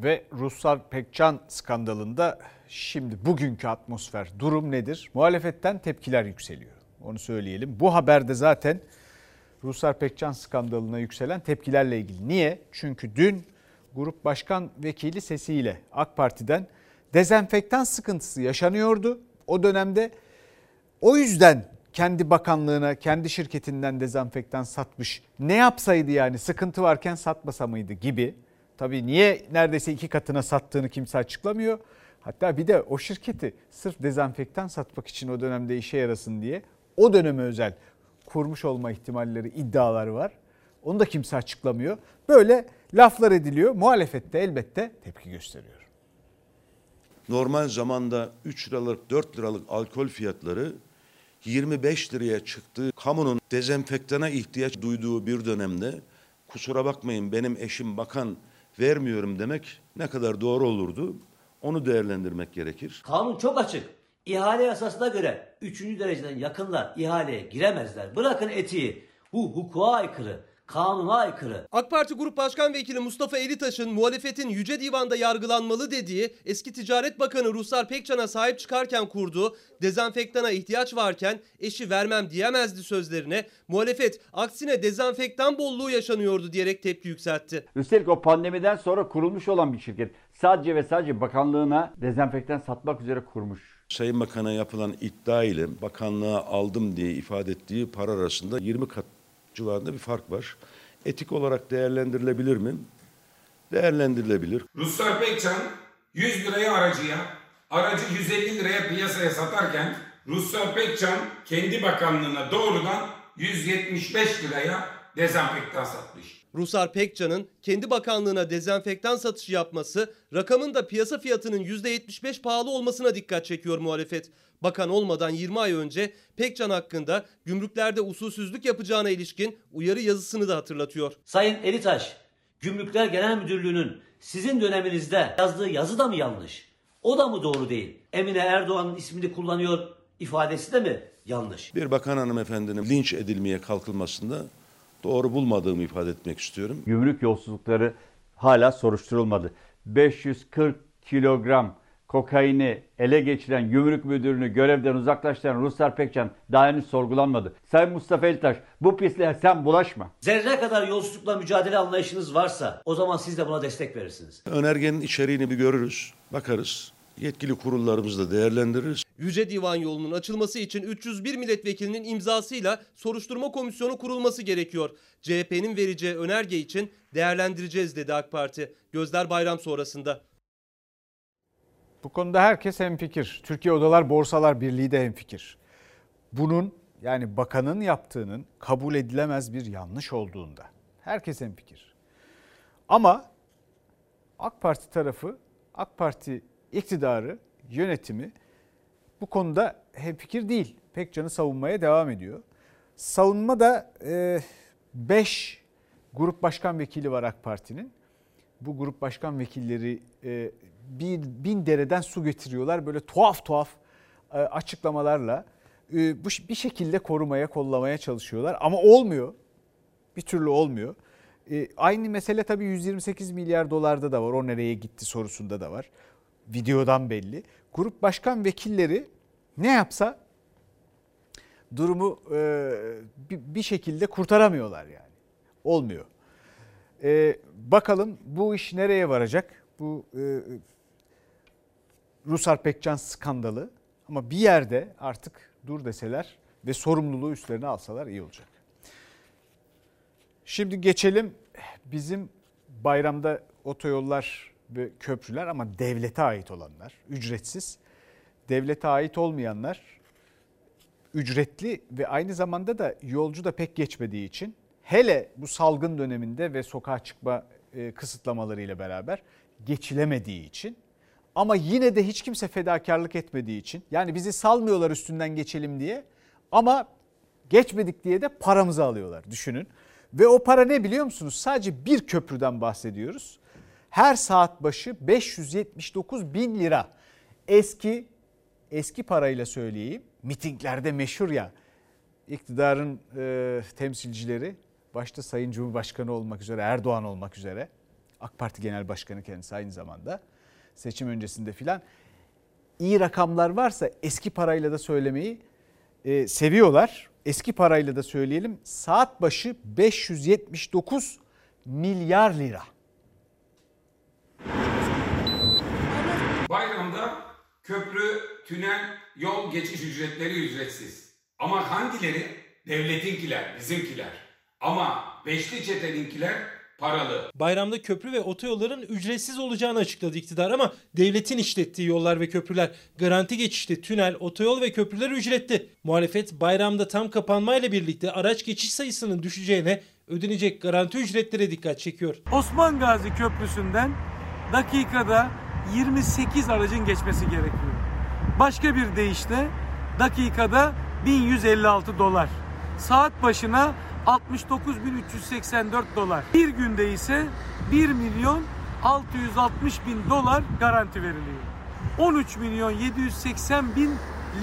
Ve Ruslar Pekcan skandalında şimdi bugünkü atmosfer, durum nedir? Muhalefetten tepkiler yükseliyor. Onu söyleyelim. Bu haberde zaten Ruslar Pekcan skandalına yükselen tepkilerle ilgili. Niye? Çünkü dün Grup Başkan Vekili sesiyle AK Parti'den dezenfektan sıkıntısı yaşanıyordu. O dönemde o yüzden kendi bakanlığına, kendi şirketinden dezenfektan satmış. Ne yapsaydı yani sıkıntı varken satmasa mıydı gibi. Tabii niye neredeyse iki katına sattığını kimse açıklamıyor. Hatta bir de o şirketi sırf dezenfektan satmak için o dönemde işe yarasın diye o döneme özel kurmuş olma ihtimalleri, iddialar var. Onu da kimse açıklamıyor. Böyle laflar ediliyor. Muhalefette elbette tepki gösteriyor. Normal zamanda 3 liralık 4 liralık alkol fiyatları 25 liraya çıktığı kamunun dezenfektana ihtiyaç duyduğu bir dönemde kusura bakmayın benim eşim bakan vermiyorum demek ne kadar doğru olurdu onu değerlendirmek gerekir. Kanun çok açık. İhale yasasına göre 3. dereceden yakınlar ihaleye giremezler. Bırakın etiği. Bu hukuka aykırı kanuna aykırı. AK Parti Grup Başkan Vekili Mustafa Elitaş'ın muhalefetin Yüce Divan'da yargılanmalı dediği eski Ticaret Bakanı Ruslar Pekcan'a sahip çıkarken kurduğu dezenfektana ihtiyaç varken eşi vermem diyemezdi sözlerine muhalefet aksine dezenfektan bolluğu yaşanıyordu diyerek tepki yükseltti. Üstelik o pandemiden sonra kurulmuş olan bir şirket sadece ve sadece bakanlığına dezenfektan satmak üzere kurmuş. Sayın Bakan'a yapılan iddia ile bakanlığa aldım diye ifade ettiği para arasında 20 kat civarında bir fark var. Etik olarak değerlendirilebilir mi? Değerlendirilebilir. Ruslar Pekcan 100 liraya aracıya, aracı 150 liraya piyasaya satarken Ruslar Pekcan kendi bakanlığına doğrudan 175 liraya dezenfektan satmış. Rusar Pekcan'ın kendi bakanlığına dezenfektan satışı yapması rakamın da piyasa fiyatının %75 pahalı olmasına dikkat çekiyor muhalefet. Bakan olmadan 20 ay önce Pekcan hakkında gümrüklerde usulsüzlük yapacağına ilişkin uyarı yazısını da hatırlatıyor. Sayın Elitaş, Gümrükler Genel Müdürlüğü'nün sizin döneminizde yazdığı yazı da mı yanlış? O da mı doğru değil? Emine Erdoğan'ın ismini kullanıyor ifadesi de mi yanlış? Bir bakan hanımefendinin linç edilmeye kalkılmasında doğru bulmadığımı ifade etmek istiyorum. Gümrük yolsuzlukları hala soruşturulmadı. 540 kilogram kokaini ele geçiren gümrük müdürünü görevden uzaklaştıran Ruslar Pekcan daha henüz sorgulanmadı. Sayın Mustafa Eltaş bu pisliğe sen bulaşma. Zerre kadar yolsuzlukla mücadele anlayışınız varsa o zaman siz de buna destek verirsiniz. Önergenin içeriğini bir görürüz, bakarız. Yetkili kurullarımızla değerlendiririz. Yüce Divan yolunun açılması için 301 milletvekilinin imzasıyla soruşturma komisyonu kurulması gerekiyor. CHP'nin vereceği önerge için değerlendireceğiz dedi AK Parti. Gözler bayram sonrasında. Bu konuda herkes hemfikir. Türkiye Odalar Borsalar Birliği de hemfikir. Bunun yani bakanın yaptığının kabul edilemez bir yanlış olduğunda. Herkes hemfikir. Ama AK Parti tarafı, AK Parti iktidarı, yönetimi bu konuda hemfikir değil. Pekcan'ı savunmaya devam ediyor. Savunma da 5 e, grup başkan vekili var AK Parti'nin. Bu grup başkan vekilleri e, bir bin dereden su getiriyorlar. Böyle tuhaf tuhaf e, açıklamalarla bu bir şekilde korumaya, kollamaya çalışıyorlar. Ama olmuyor. Bir türlü olmuyor. Aynı mesele tabii 128 milyar dolarda da var. O nereye gitti sorusunda da var. Videodan belli. Grup başkan vekilleri ne yapsa durumu bir şekilde kurtaramıyorlar yani. Olmuyor. Bakalım bu iş nereye varacak? Bu Rusar Pekcan skandalı ama bir yerde artık dur deseler ve sorumluluğu üstlerine alsalar iyi olacak. Şimdi geçelim bizim bayramda otoyollar köprüler ama devlete ait olanlar ücretsiz. Devlete ait olmayanlar ücretli ve aynı zamanda da yolcu da pek geçmediği için hele bu salgın döneminde ve sokağa çıkma e, kısıtlamalarıyla beraber geçilemediği için ama yine de hiç kimse fedakarlık etmediği için yani bizi salmıyorlar üstünden geçelim diye ama geçmedik diye de paramızı alıyorlar düşünün. Ve o para ne biliyor musunuz? Sadece bir köprüden bahsediyoruz. Her saat başı 579 bin lira. Eski eski parayla söyleyeyim. Mitinglerde meşhur ya. iktidarın e, temsilcileri başta Sayın Cumhurbaşkanı olmak üzere Erdoğan olmak üzere AK Parti Genel Başkanı kendisi aynı zamanda seçim öncesinde filan iyi rakamlar varsa eski parayla da söylemeyi e, seviyorlar. Eski parayla da söyleyelim saat başı 579 milyar lira. Bayramda köprü, tünel, yol geçiş ücretleri ücretsiz. Ama hangileri? Devletinkiler, bizimkiler. Ama beşli çeteninkiler paralı. Bayramda köprü ve otoyolların ücretsiz olacağını açıkladı iktidar ama devletin işlettiği yollar ve köprüler garanti geçişte tünel, otoyol ve köprüler ücretli. Muhalefet bayramda tam kapanmayla birlikte araç geçiş sayısının düşeceğine ödenecek garanti ücretlere dikkat çekiyor. Osman Gazi Köprüsü'nden dakikada 28 aracın geçmesi gerekiyor. Başka bir deyişle dakikada 1156 dolar. Saat başına 69.384 dolar. Bir günde ise 1 milyon 660 bin dolar garanti veriliyor. 13 milyon 780 bin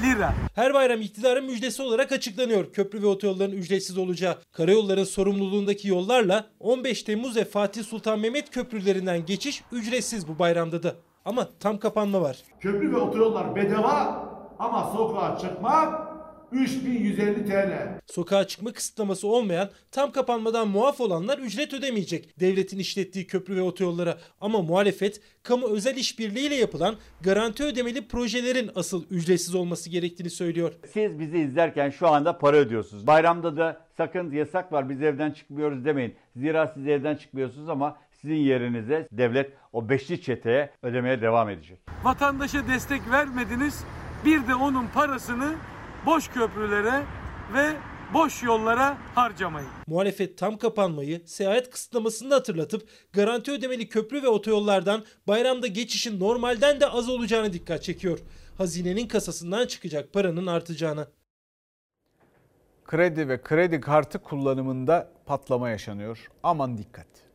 lira. Her bayram iktidarın müjdesi olarak açıklanıyor. Köprü ve otoyolların ücretsiz olacağı, karayolların sorumluluğundaki yollarla 15 Temmuz ve Fatih Sultan Mehmet köprülerinden geçiş ücretsiz bu bayramda da. Ama tam kapanma var. Köprü ve otoyollar bedava ama sokağa çıkmak 3150 TL. Sokağa çıkma kısıtlaması olmayan, tam kapanmadan muaf olanlar ücret ödemeyecek devletin işlettiği köprü ve otoyollara. Ama muhalefet kamu özel işbirliğiyle yapılan garanti ödemeli projelerin asıl ücretsiz olması gerektiğini söylüyor. Siz bizi izlerken şu anda para ödüyorsunuz. Bayramda da sakın yasak var biz evden çıkmıyoruz demeyin. Zira siz evden çıkmıyorsunuz ama sizin yerinize devlet o beşli çeteye ödemeye devam edecek. Vatandaşa destek vermediniz. Bir de onun parasını boş köprülere ve boş yollara harcamayın. Muhalefet tam kapanmayı, seyahat kısıtlamasını da hatırlatıp garanti ödemeli köprü ve otoyollardan bayramda geçişin normalden de az olacağını dikkat çekiyor. Hazinenin kasasından çıkacak paranın artacağına. Kredi ve kredi kartı kullanımında patlama yaşanıyor. Aman dikkat.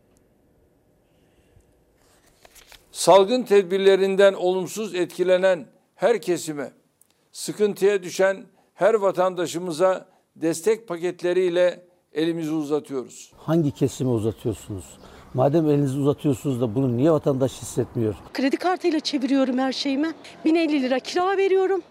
Salgın tedbirlerinden olumsuz etkilenen her kesime, sıkıntıya düşen her vatandaşımıza destek paketleriyle elimizi uzatıyoruz. Hangi kesime uzatıyorsunuz? Madem elinizi uzatıyorsunuz da bunu niye vatandaş hissetmiyor? Kredi kartıyla çeviriyorum her şeyimi. 1050 lira kira veriyorum.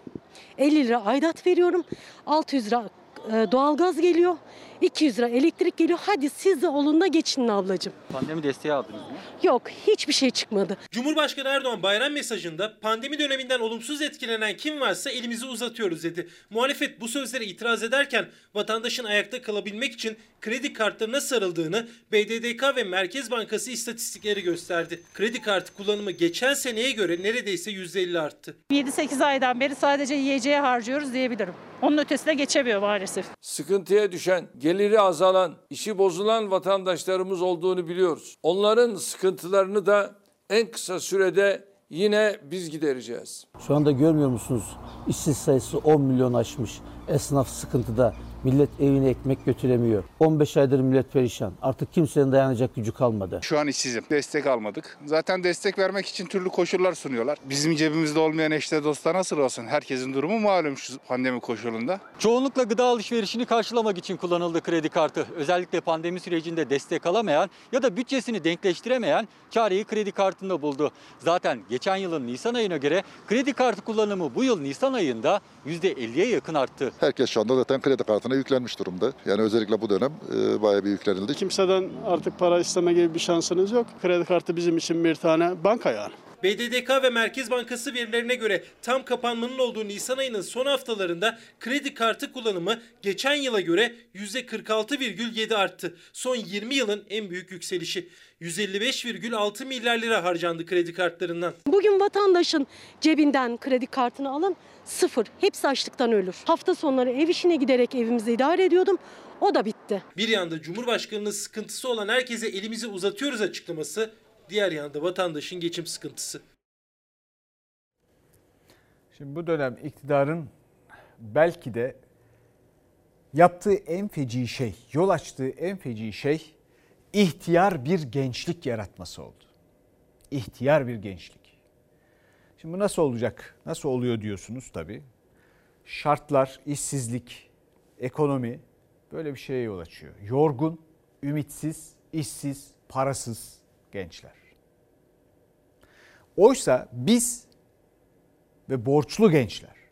50 lira aidat veriyorum. 600 lira e, doğalgaz geliyor. 200 lira elektrik geliyor. Hadi siz de olun da geçinin ablacığım. Pandemi desteği aldınız mı? Yok hiçbir şey çıkmadı. Cumhurbaşkanı Erdoğan bayram mesajında pandemi döneminden olumsuz etkilenen kim varsa elimizi uzatıyoruz dedi. Muhalefet bu sözlere itiraz ederken vatandaşın ayakta kalabilmek için kredi kartlarına sarıldığını BDDK ve Merkez Bankası istatistikleri gösterdi. Kredi kartı kullanımı geçen seneye göre neredeyse %50 arttı. 7-8 aydan beri sadece yiyeceğe harcıyoruz diyebilirim. Onun ötesine geçemiyor maalesef. Sıkıntıya düşen, geliri azalan, işi bozulan vatandaşlarımız olduğunu biliyoruz. Onların sıkıntılarını da en kısa sürede yine biz gidereceğiz. Şu anda görmüyor musunuz? İşsiz sayısı 10 milyon aşmış. Esnaf sıkıntıda. Millet evine ekmek götüremiyor. 15 aydır millet perişan. Artık kimsenin dayanacak gücü kalmadı. Şu an işsizim. Destek almadık. Zaten destek vermek için türlü koşullar sunuyorlar. Bizim cebimizde olmayan eşte dosta nasıl olsun? Herkesin durumu malum şu pandemi koşulunda. Çoğunlukla gıda alışverişini karşılamak için kullanıldı kredi kartı. Özellikle pandemi sürecinde destek alamayan ya da bütçesini denkleştiremeyen çareyi kredi kartında buldu. Zaten geçen yılın Nisan ayına göre kredi kartı kullanımı bu yıl Nisan ayında %50'ye yakın arttı. Herkes şu anda zaten kredi kartına yüklenmiş durumda. Yani özellikle bu dönem e, bayağı bir yüklenildi. Kimseden artık para isteme gibi bir şansınız yok. Kredi kartı bizim için bir tane banka yani. BDDK ve Merkez Bankası verilerine göre tam kapanmanın olduğu Nisan ayının son haftalarında kredi kartı kullanımı geçen yıla göre %46,7 arttı. Son 20 yılın en büyük yükselişi. 155,6 milyar lira harcandı kredi kartlarından. Bugün vatandaşın cebinden kredi kartını alın sıfır. Hepsi açlıktan ölür. Hafta sonları ev işine giderek evimizi idare ediyordum. O da bitti. Bir yanda Cumhurbaşkanı'nın sıkıntısı olan herkese elimizi uzatıyoruz açıklaması, diğer yanda vatandaşın geçim sıkıntısı. Şimdi bu dönem iktidarın belki de yaptığı en feci şey, yol açtığı en feci şey ihtiyar bir gençlik yaratması oldu. İhtiyar bir gençlik. Şimdi bu nasıl olacak? Nasıl oluyor diyorsunuz tabii. Şartlar, işsizlik, ekonomi böyle bir şeye yol açıyor. Yorgun, ümitsiz, işsiz, parasız gençler. Oysa biz ve borçlu gençler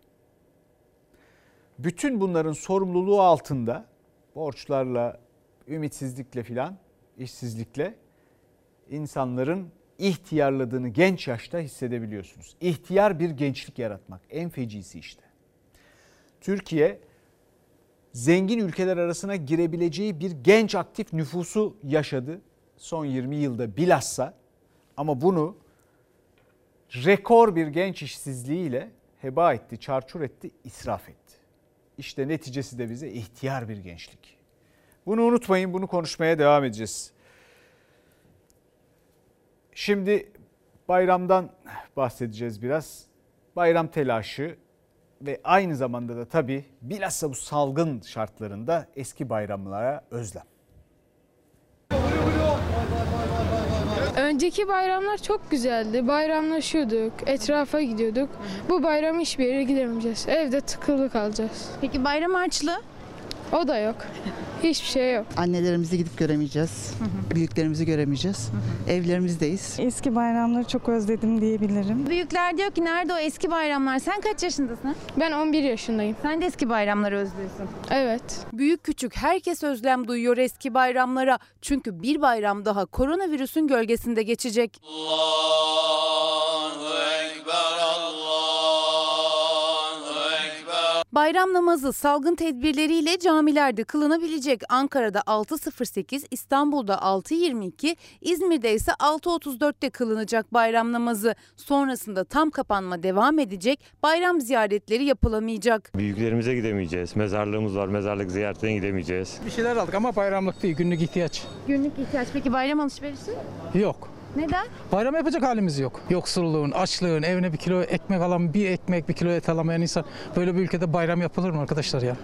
bütün bunların sorumluluğu altında borçlarla, ümitsizlikle filan, işsizlikle insanların ihtiyarladığını genç yaşta hissedebiliyorsunuz. İhtiyar bir gençlik yaratmak en fecisi işte. Türkiye zengin ülkeler arasına girebileceği bir genç aktif nüfusu yaşadı son 20 yılda bilhassa ama bunu rekor bir genç işsizliğiyle heba etti, çarçur etti, israf etti. İşte neticesi de bize ihtiyar bir gençlik. Bunu unutmayın, bunu konuşmaya devam edeceğiz. Şimdi bayramdan bahsedeceğiz biraz. Bayram telaşı ve aynı zamanda da tabii bilhassa bu salgın şartlarında eski bayramlara özlem. Önceki bayramlar çok güzeldi. Bayramlaşıyorduk, etrafa gidiyorduk. Bu bayram hiçbir yere gidemeyeceğiz. Evde tıkılı kalacağız. Peki bayram harçlığı? O da yok. Hiçbir şey yok. Annelerimizi gidip göremeyeceğiz. Büyüklerimizi göremeyeceğiz. Evlerimizdeyiz. Eski bayramları çok özledim diyebilirim. Büyükler diyor ki nerede o eski bayramlar? Sen kaç yaşındasın? Ben 11 yaşındayım. Sen de eski bayramları özlüyorsun. Evet. Büyük küçük herkes özlem duyuyor eski bayramlara. Çünkü bir bayram daha koronavirüsün gölgesinde geçecek. Bayram namazı salgın tedbirleriyle camilerde kılınabilecek. Ankara'da 6.08, İstanbul'da 6.22, İzmir'de ise 6.34'te kılınacak bayram namazı. Sonrasında tam kapanma devam edecek, bayram ziyaretleri yapılamayacak. Büyüklerimize gidemeyeceğiz. Mezarlığımız var, mezarlık ziyaretine gidemeyeceğiz. Bir şeyler aldık ama bayramlık değil, günlük ihtiyaç. Günlük ihtiyaç. Peki bayram alışverişi? Yok. Neden? Bayram yapacak halimiz yok. Yoksulluğun, açlığın, evine bir kilo ekmek alan, bir ekmek, bir kilo et alamayan insan böyle bir ülkede bayram yapılır mı arkadaşlar ya?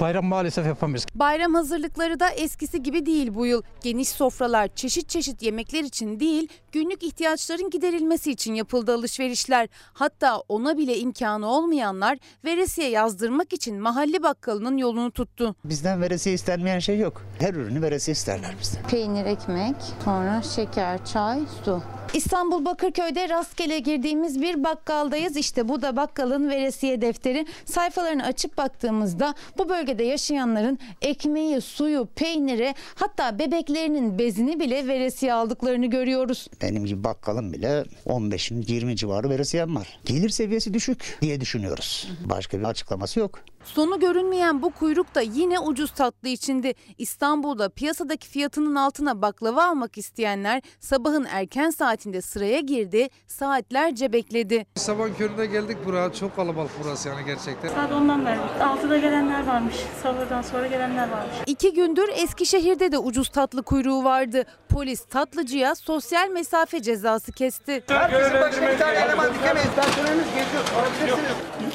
Bayram maalesef yapamıyoruz. Bayram hazırlıkları da eskisi gibi değil bu yıl. Geniş sofralar çeşit çeşit yemekler için değil, günlük ihtiyaçların giderilmesi için yapıldı alışverişler. Hatta ona bile imkanı olmayanlar veresiye yazdırmak için mahalle bakkalının yolunu tuttu. Bizden veresiye istenmeyen şey yok. Her ürünü veresiye isterler bizden. Peynir, ekmek, sonra şeker, çay, su. İstanbul Bakırköy'de rastgele girdiğimiz bir bakkaldayız. İşte bu da bakkalın veresiye defteri. Sayfalarını açıp baktığımızda bu bölgede yaşayanların ekmeği, suyu, peyniri hatta bebeklerinin bezini bile veresiye aldıklarını görüyoruz. Benim gibi bakkalın bile 15'in 20 civarı veresiyem var. Gelir seviyesi düşük diye düşünüyoruz. Başka bir açıklaması yok. Sonu görünmeyen bu kuyruk da yine ucuz tatlı içindi. İstanbul'da piyasadaki fiyatının altına baklava almak isteyenler sabahın erken saatinde sıraya girdi, saatlerce bekledi. Sabah köründe geldik buraya. Çok kalabalık burası yani gerçekten. Saat ondan beri. 6'da gelenler varmış. Sahurdan sonra gelenler varmış. İki gündür Eskişehir'de de ucuz tatlı kuyruğu vardı. Polis tatlıcıya sosyal mesafe cezası kesti. Herkesin başına bir tane eleman dikemeyiz. Personelimiz geziyor. Alabilirsiniz.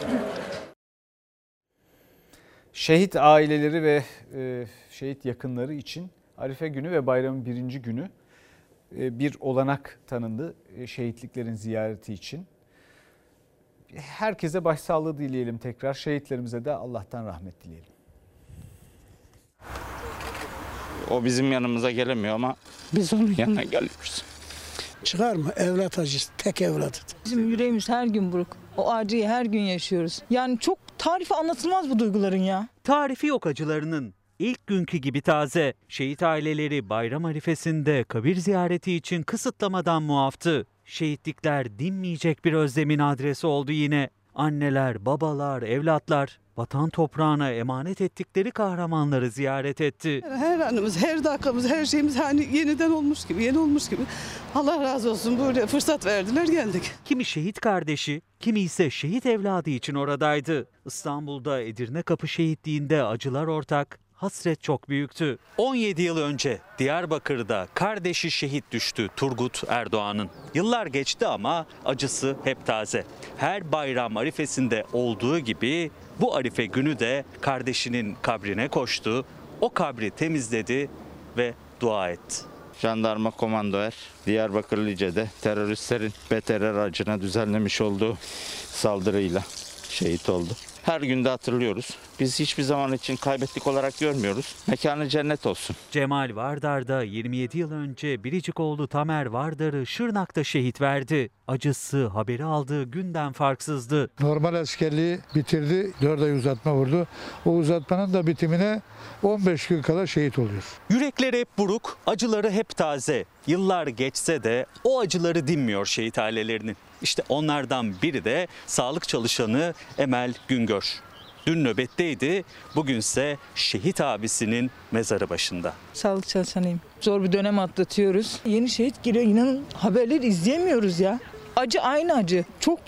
Şehit aileleri ve e, şehit yakınları için Arife günü ve bayramın birinci günü e, bir olanak tanındı e, şehitliklerin ziyareti için. Herkese başsağlığı dileyelim tekrar. Şehitlerimize de Allah'tan rahmet dileyelim. O bizim yanımıza gelemiyor ama biz onun yanına geliyoruz. Çıkar mı? Evlat acısı. Tek evladı. Bizim yüreğimiz her gün buruk. O acıyı her gün yaşıyoruz. Yani çok tarifi anlatılmaz bu duyguların ya. Tarifi yok acılarının. İlk günkü gibi taze. Şehit aileleri bayram arifesinde kabir ziyareti için kısıtlamadan muaftı. Şehitlikler dinmeyecek bir özlemin adresi oldu yine. Anneler, babalar, evlatlar vatan toprağına emanet ettikleri kahramanları ziyaret etti. Her anımız, her dakikamız, her şeyimiz hani yeniden olmuş gibi, yeni olmuş gibi. Allah razı olsun böyle fırsat verdiler geldik. Kimi şehit kardeşi, kimi ise şehit evladı için oradaydı. İstanbul'da Edirne Kapı şehitliğinde acılar ortak, hasret çok büyüktü. 17 yıl önce Diyarbakır'da kardeşi şehit düştü Turgut Erdoğan'ın. Yıllar geçti ama acısı hep taze. Her bayram arifesinde olduğu gibi bu arife günü de kardeşinin kabrine koştu. O kabri temizledi ve dua etti. Jandarma Komando Er, Diyarbakır Lice'de teröristlerin beter aracına düzenlemiş olduğu saldırıyla şehit oldu. Her günde hatırlıyoruz. Biz hiçbir zaman için kaybettik olarak görmüyoruz. Mekanı cennet olsun. Cemal Vardar da 27 yıl önce biricik oğlu Tamer Vardar'ı Şırnak'ta şehit verdi. Acısı haberi aldığı günden farksızdı. Normal askerliği bitirdi. 4 ay uzatma vurdu. O uzatmanın da bitimine 15 gün kala şehit oluyor. Yürekleri hep buruk, acıları hep taze. Yıllar geçse de o acıları dinmiyor şehit ailelerinin. İşte onlardan biri de sağlık çalışanı Emel Güngör. Dün nöbetteydi, bugünse şehit abisinin mezarı başında. Sağlık çalışanıyım. Zor bir dönem atlatıyoruz. Yeni şehit giriyor. İnanın haberleri izleyemiyoruz ya. Acı aynı acı. Çok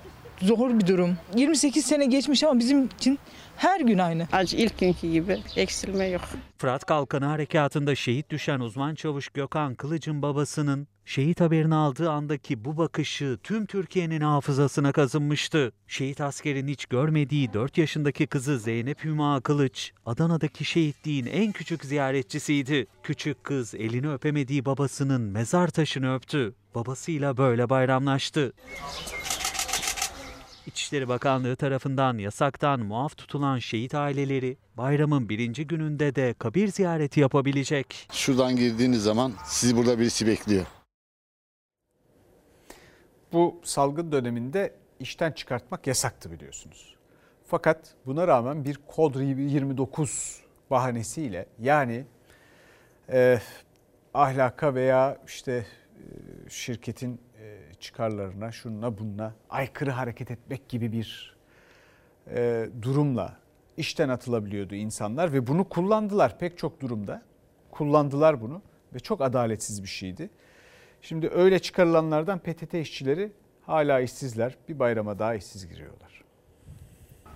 zor bir durum. 28 sene geçmiş ama bizim için her gün aynı. Acı ilk günkü gibi eksilme yok. Fırat Kalkanı Harekatı'nda şehit düşen uzman çavuş Gökhan Kılıç'ın babasının şehit haberini aldığı andaki bu bakışı tüm Türkiye'nin hafızasına kazınmıştı. Şehit askerin hiç görmediği 4 yaşındaki kızı Zeynep Hüma Kılıç, Adana'daki şehitliğin en küçük ziyaretçisiydi. Küçük kız elini öpemediği babasının mezar taşını öptü. Babasıyla böyle bayramlaştı. İçişleri Bakanlığı tarafından yasaktan muaf tutulan şehit aileleri bayramın birinci gününde de kabir ziyareti yapabilecek. Şuradan girdiğiniz zaman sizi burada birisi bekliyor. Bu salgın döneminde işten çıkartmak yasaktı biliyorsunuz. Fakat buna rağmen bir kod 29 bahanesiyle yani e, ahlaka veya işte e, şirketin e, çıkarlarına, şununla bununla aykırı hareket etmek gibi bir e, durumla işten atılabiliyordu insanlar ve bunu kullandılar pek çok durumda. Kullandılar bunu ve çok adaletsiz bir şeydi. Şimdi öyle çıkarılanlardan PTT işçileri hala işsizler. Bir bayrama daha işsiz giriyorlar.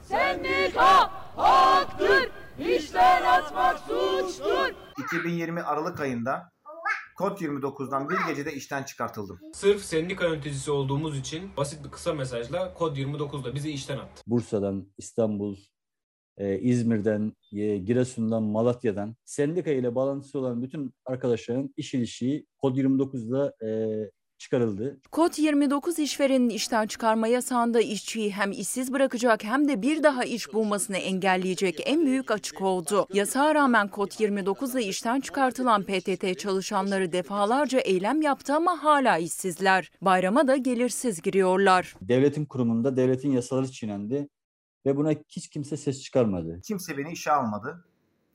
Sendika haktır, işten atmak suçtur. 2020 Aralık ayında Kod 29'dan bir gecede işten çıkartıldım. Sırf sendika yöneticisi olduğumuz için basit bir kısa mesajla Kod 29'da bizi işten attı. Bursa'dan, İstanbul, e, İzmir'den, e, Giresun'dan, Malatya'dan sendika ile bağlantısı olan bütün arkadaşların iş ilişiği Kod 29'da e, çıkarıldı. Kod 29 işverenin işten çıkarma yasağında işçiyi hem işsiz bırakacak hem de bir daha iş bulmasını engelleyecek en büyük açık oldu. Yasağa rağmen Kod 29 ile işten çıkartılan PTT çalışanları defalarca eylem yaptı ama hala işsizler. Bayrama da gelirsiz giriyorlar. Devletin kurumunda devletin yasaları çiğnendi ve buna hiç kimse ses çıkarmadı. Kimse beni işe almadı.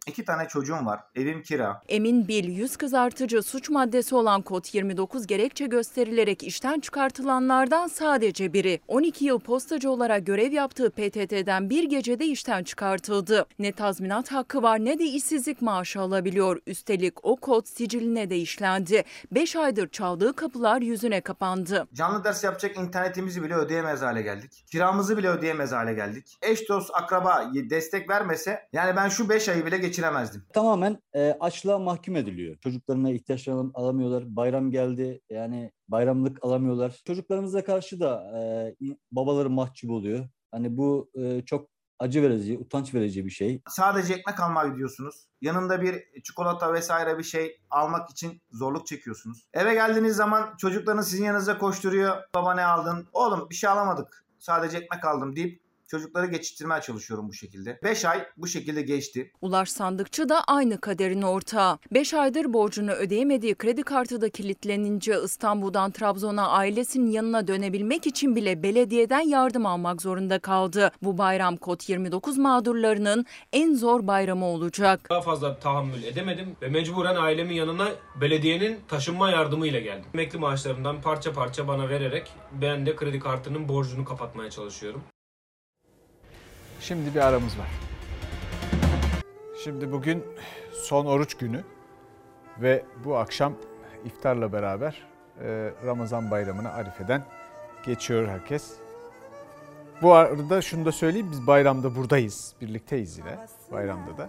İki tane çocuğum var. Evim kira. Emin Bil yüz kızartıcı suç maddesi olan kod 29 gerekçe gösterilerek işten çıkartılanlardan sadece biri. 12 yıl postacı olarak görev yaptığı PTT'den bir gecede işten çıkartıldı. Ne tazminat hakkı var ne de işsizlik maaşı alabiliyor. Üstelik o kod siciline de işlendi. 5 aydır çaldığı kapılar yüzüne kapandı. Canlı ders yapacak internetimizi bile ödeyemez hale geldik. Kiramızı bile ödeyemez hale geldik. Eş dost akraba destek vermese yani ben şu 5 ayı bile geç geçiremezdim. Tamamen e, açlığa mahkum ediliyor. Çocuklarına ihtiyaçlarını alamıyorlar. Bayram geldi yani bayramlık alamıyorlar. Çocuklarımıza karşı da e, babaları mahcup oluyor. Hani bu e, çok acı verici, utanç verici bir şey. Sadece ekmek almaya gidiyorsunuz. Yanında bir çikolata vesaire bir şey almak için zorluk çekiyorsunuz. Eve geldiğiniz zaman çocuklarınız sizin yanınıza koşturuyor. Baba ne aldın? Oğlum bir şey alamadık. Sadece ekmek aldım deyip Çocukları geçiştirmeye çalışıyorum bu şekilde. 5 ay bu şekilde geçti. Ulaş Sandıkçı da aynı kaderin ortağı. 5 aydır borcunu ödeyemediği kredi kartı da kilitlenince İstanbul'dan Trabzon'a ailesinin yanına dönebilmek için bile belediyeden yardım almak zorunda kaldı. Bu bayram kod 29 mağdurlarının en zor bayramı olacak. Daha fazla tahammül edemedim ve mecburen ailemin yanına belediyenin taşınma yardımıyla geldim. Emekli maaşlarımdan parça parça bana vererek ben de kredi kartının borcunu kapatmaya çalışıyorum. Şimdi bir aramız var. Şimdi bugün son oruç günü ve bu akşam iftarla beraber e, Ramazan bayramını Arife'den geçiyor herkes. Bu arada şunu da söyleyeyim biz bayramda buradayız. Birlikteyiz yine bayramda da.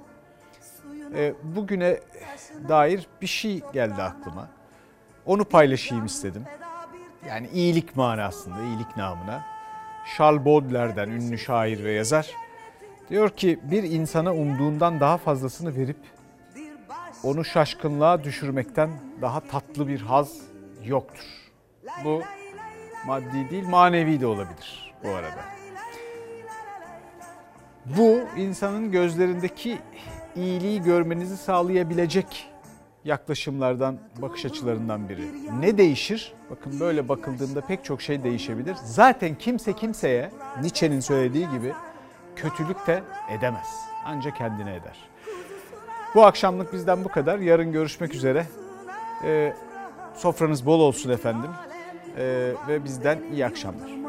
E, Bugüne dair bir şey geldi aklıma. Onu paylaşayım istedim. Yani iyilik manasında, iyilik namına. Charles Baudelaire'den ünlü şair ve yazar. Diyor ki bir insana umduğundan daha fazlasını verip onu şaşkınlığa düşürmekten daha tatlı bir haz yoktur. Bu maddi değil manevi de olabilir bu arada. Bu insanın gözlerindeki iyiliği görmenizi sağlayabilecek yaklaşımlardan, bakış açılarından biri. Ne değişir? Bakın böyle bakıldığında pek çok şey değişebilir. Zaten kimse kimseye Nietzsche'nin söylediği gibi kötülük de edemez. Ancak kendine eder. Bu akşamlık bizden bu kadar. Yarın görüşmek üzere. Ee, sofranız bol olsun efendim. Ee, ve bizden iyi akşamlar.